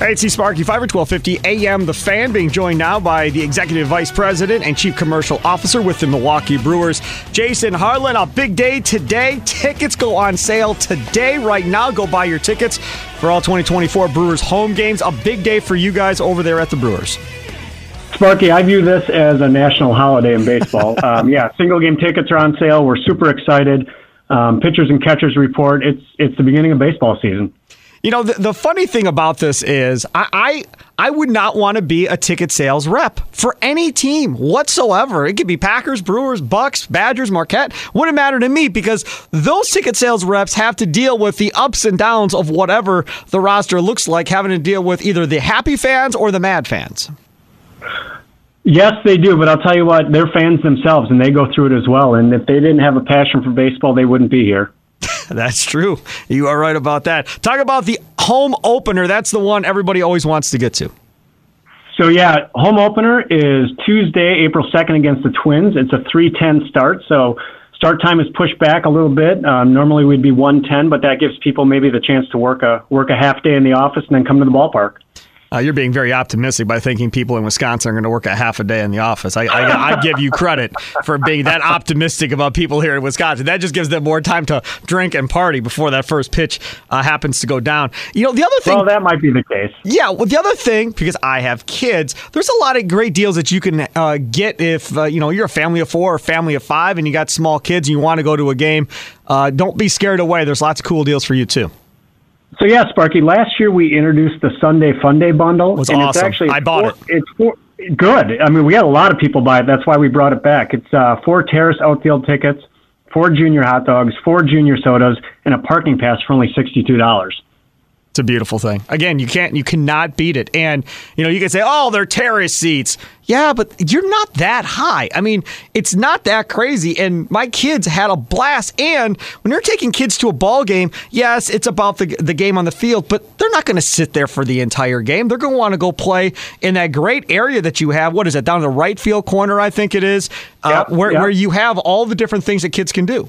Hey, it's Sparky, Fifer 1250 AM. The fan being joined now by the Executive Vice President and Chief Commercial Officer with the Milwaukee Brewers, Jason Hartlund. A big day today. Tickets go on sale today, right now. Go buy your tickets for all 2024 Brewers home games. A big day for you guys over there at the Brewers. Sparky, I view this as a national holiday in baseball. um, yeah, single game tickets are on sale. We're super excited. Um, pitchers and catchers report. It's it's the beginning of baseball season. You know, the, the funny thing about this is I, I, I would not want to be a ticket sales rep for any team whatsoever. It could be Packers, Brewers, Bucks, Badgers, Marquette. Wouldn't matter to me because those ticket sales reps have to deal with the ups and downs of whatever the roster looks like, having to deal with either the happy fans or the mad fans. Yes, they do, but I'll tell you what, they're fans themselves and they go through it as well. And if they didn't have a passion for baseball, they wouldn't be here. That's true. You are right about that. Talk about the home opener. That's the one everybody always wants to get to. So yeah, home opener is Tuesday, April second against the Twins. It's a three ten start, so start time is pushed back a little bit. Um, normally we'd be one ten, but that gives people maybe the chance to work a work a half day in the office and then come to the ballpark. Uh, you're being very optimistic by thinking people in Wisconsin are going to work a half a day in the office. I, I, I, give you credit for being that optimistic about people here in Wisconsin. That just gives them more time to drink and party before that first pitch uh, happens to go down. You know, the other thing. Well, that might be the case. Yeah. Well, the other thing, because I have kids, there's a lot of great deals that you can uh, get if uh, you know you're a family of four or family of five, and you got small kids and you want to go to a game. Uh, don't be scared away. There's lots of cool deals for you too. So yeah, Sparky. Last year we introduced the Sunday Fun Day bundle. It was and awesome. It's actually I bought four, it. It's four, good. I mean, we had a lot of people buy it. That's why we brought it back. It's uh, four terrace outfield tickets, four junior hot dogs, four junior sodas, and a parking pass for only sixty-two dollars. It's a beautiful thing. Again, you can't, you cannot beat it. And you know, you can say, "Oh, they're terrace seats." Yeah, but you're not that high. I mean, it's not that crazy. And my kids had a blast. And when you're taking kids to a ball game, yes, it's about the the game on the field, but they're not going to sit there for the entire game. They're going to want to go play in that great area that you have. What is it down in the right field corner? I think it is, uh, where where you have all the different things that kids can do.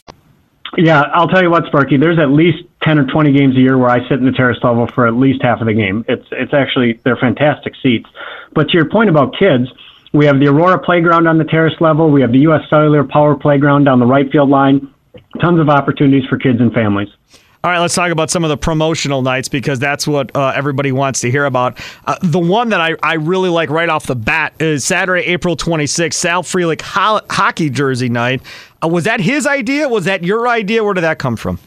Yeah, I'll tell you what, Sparky. There's at least ten or twenty games a year where I sit in the terrace level for at least half of the game. It's it's actually they're fantastic seats. But to your point about kids, we have the Aurora Playground on the terrace level. We have the U.S. Cellular Power Playground down the right field line. Tons of opportunities for kids and families. All right, let's talk about some of the promotional nights because that's what uh, everybody wants to hear about. Uh, the one that I, I really like right off the bat is Saturday, April 26th, Sal Frelick ho- hockey jersey night. Uh, was that his idea? Was that your idea? Where did that come from?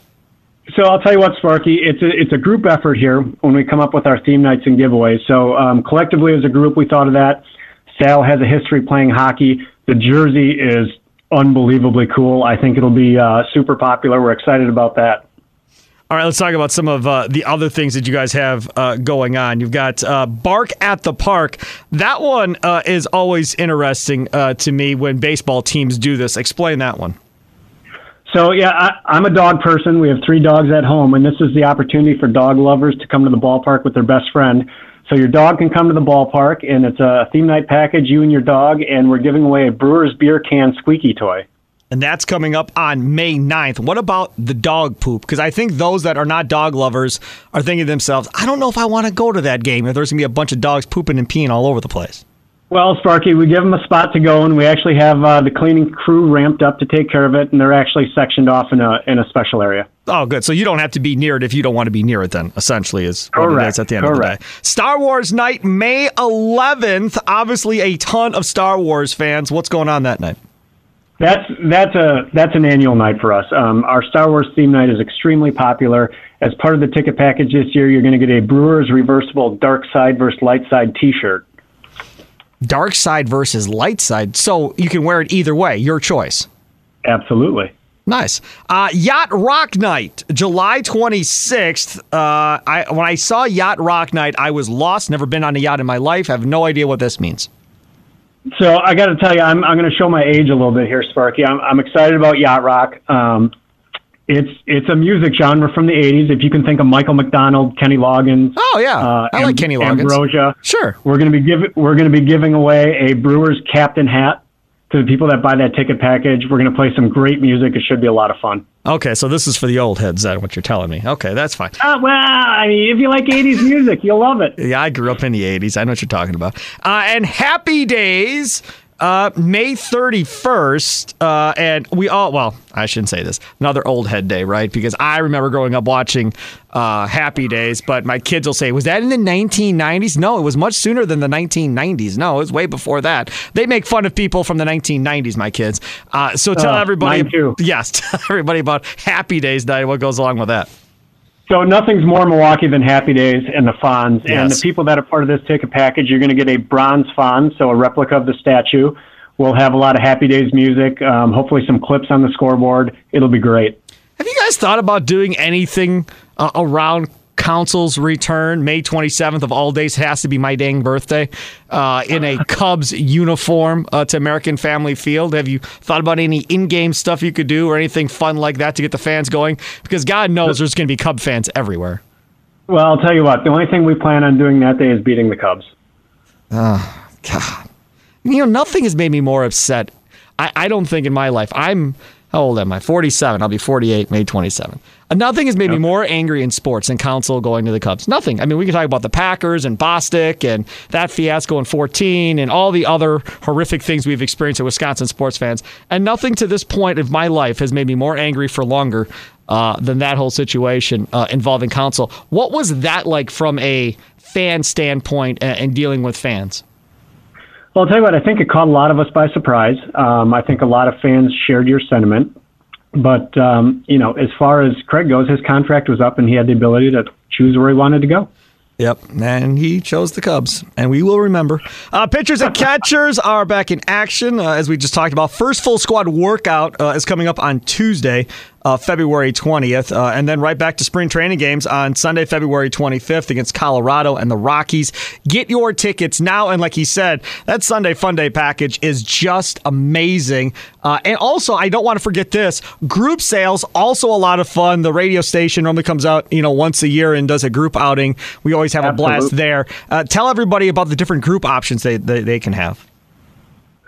So I'll tell you what, Sparky, it's a, it's a group effort here when we come up with our theme nights and giveaways. So um, collectively as a group, we thought of that. Sal has a history playing hockey. The jersey is unbelievably cool. I think it'll be uh, super popular. We're excited about that. All right, let's talk about some of uh, the other things that you guys have uh, going on. You've got uh, Bark at the Park. That one uh, is always interesting uh, to me when baseball teams do this. Explain that one. So yeah, I, I'm a dog person. We have three dogs at home, and this is the opportunity for dog lovers to come to the ballpark with their best friend. So your dog can come to the ballpark, and it's a theme night package, you and your dog, and we're giving away a Brewers beer can squeaky toy. And that's coming up on May 9th. What about the dog poop? Because I think those that are not dog lovers are thinking to themselves, I don't know if I want to go to that game if there's going to be a bunch of dogs pooping and peeing all over the place. Well, Sparky, we give them a spot to go, and we actually have uh, the cleaning crew ramped up to take care of it, and they're actually sectioned off in a in a special area. Oh, good. So you don't have to be near it if you don't want to be near it. Then essentially is what Correct. at the end Correct. of the day. Star Wars night, May 11th. Obviously, a ton of Star Wars fans. What's going on that night? That's that's a that's an annual night for us. Um, our Star Wars theme night is extremely popular. As part of the ticket package this year, you're going to get a Brewers reversible dark side versus light side T-shirt. Dark side versus light side. So you can wear it either way. Your choice. Absolutely. Nice. Uh, Yacht Rock Night, July 26th. Uh, I, when I saw Yacht Rock Night, I was lost. Never been on a yacht in my life. Have no idea what this means. So I got to tell you, I'm I'm going to show my age a little bit here, Sparky. I'm I'm excited about yacht rock. Um, it's it's a music genre from the '80s. If you can think of Michael McDonald, Kenny Loggins. Oh yeah, uh, I like Am- Kenny Loggins. Ambrosia. Sure. We're going to be giving we're going to be giving away a Brewers captain hat to the people that buy that ticket package. We're going to play some great music. It should be a lot of fun. Okay, so this is for the old heads. That what you're telling me? Okay, that's fine. Uh, well, I mean, if you like '80s music, you'll love it. Yeah, I grew up in the 80s. I know what you're talking about. Uh, and Happy Days, uh, May 31st. Uh, and we all, well, I shouldn't say this. Another old head day, right? Because I remember growing up watching uh, Happy Days, but my kids will say, was that in the 1990s? No, it was much sooner than the 1990s. No, it was way before that. They make fun of people from the 1990s, my kids. Uh, so tell Oh, everybody. Yes, tell everybody about Happy Days Night, what goes along with that. So nothing's more Milwaukee than Happy Days and the Fonz. And the people that are part of this ticket package, you're going to get a bronze Fonz, so a replica of the statue. We'll have a lot of Happy Days music, um, hopefully some clips on the scoreboard. It'll be great. Have you guys thought about doing anything uh, around Counsell's return, May 27th of all days? Has to be my dang birthday. Uh, in a Cubs uniform uh, to American Family Field. Have you thought about any in-game stuff you could do or anything fun like that to get the fans going? Because God knows there's going to be Cub fans everywhere. Well, I'll tell you what, the only thing we plan on doing that day is beating the Cubs. Oh God, you know, nothing has made me more upset. I, I don't think in my life. I'm how old am I? 47. I'll be 48 May 27th. Uh, Nothing has made me more angry in sports than Counsell going to the Cubs. Nothing. I mean, we can talk about the Packers and Bostick and that fiasco in 14 and all the other horrific things we've experienced as Wisconsin sports fans. And nothing to this point of my life has made me more angry for longer uh, than that whole situation uh, involving Counsell. What was that like from a fan standpoint and, and dealing with fans? Well, I'll tell you what, I think it caught a lot of us by surprise. Um, I think a lot of fans shared your sentiment. But, um, you know, as far as Craig goes, his contract was up and he had the ability to choose where he wanted to go. Yep, and he chose the Cubs, and we will remember. Uh, pitchers and catchers are back in action, uh, as we just talked about. First full squad workout uh, is coming up on Tuesday, uh, February 20th, uh, and then right back to spring training games on Sunday, February 25th against Colorado and the Rockies. Get your tickets now, and like he said, that Sunday Fun Day package is just amazing. Uh, and also, I don't want to forget this: group sales, also a lot of fun. The radio station normally comes out, you know, once a year and does a group outing. We always have a blast there. Uh, tell everybody about the different group options they, they, they can have.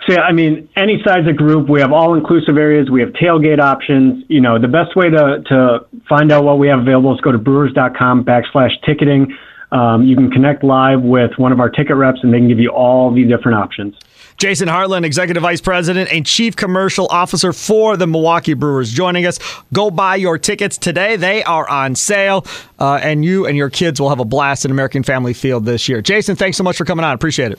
So, yeah, I mean, any size of group, we have all inclusive areas, we have tailgate options. You know, the best way to, to find out what we have available is go to brewers.com backslash ticketing. Um, you can connect live with one of our ticket reps and they can give you all the different options. Jason Hartlund, Executive Vice President and Chief Commercial Officer for the Milwaukee Brewers, joining us. Go buy your tickets today. They are on sale, uh, and you and your kids will have a blast at American Family Field this year. Jason, thanks so much for coming on. Appreciate it.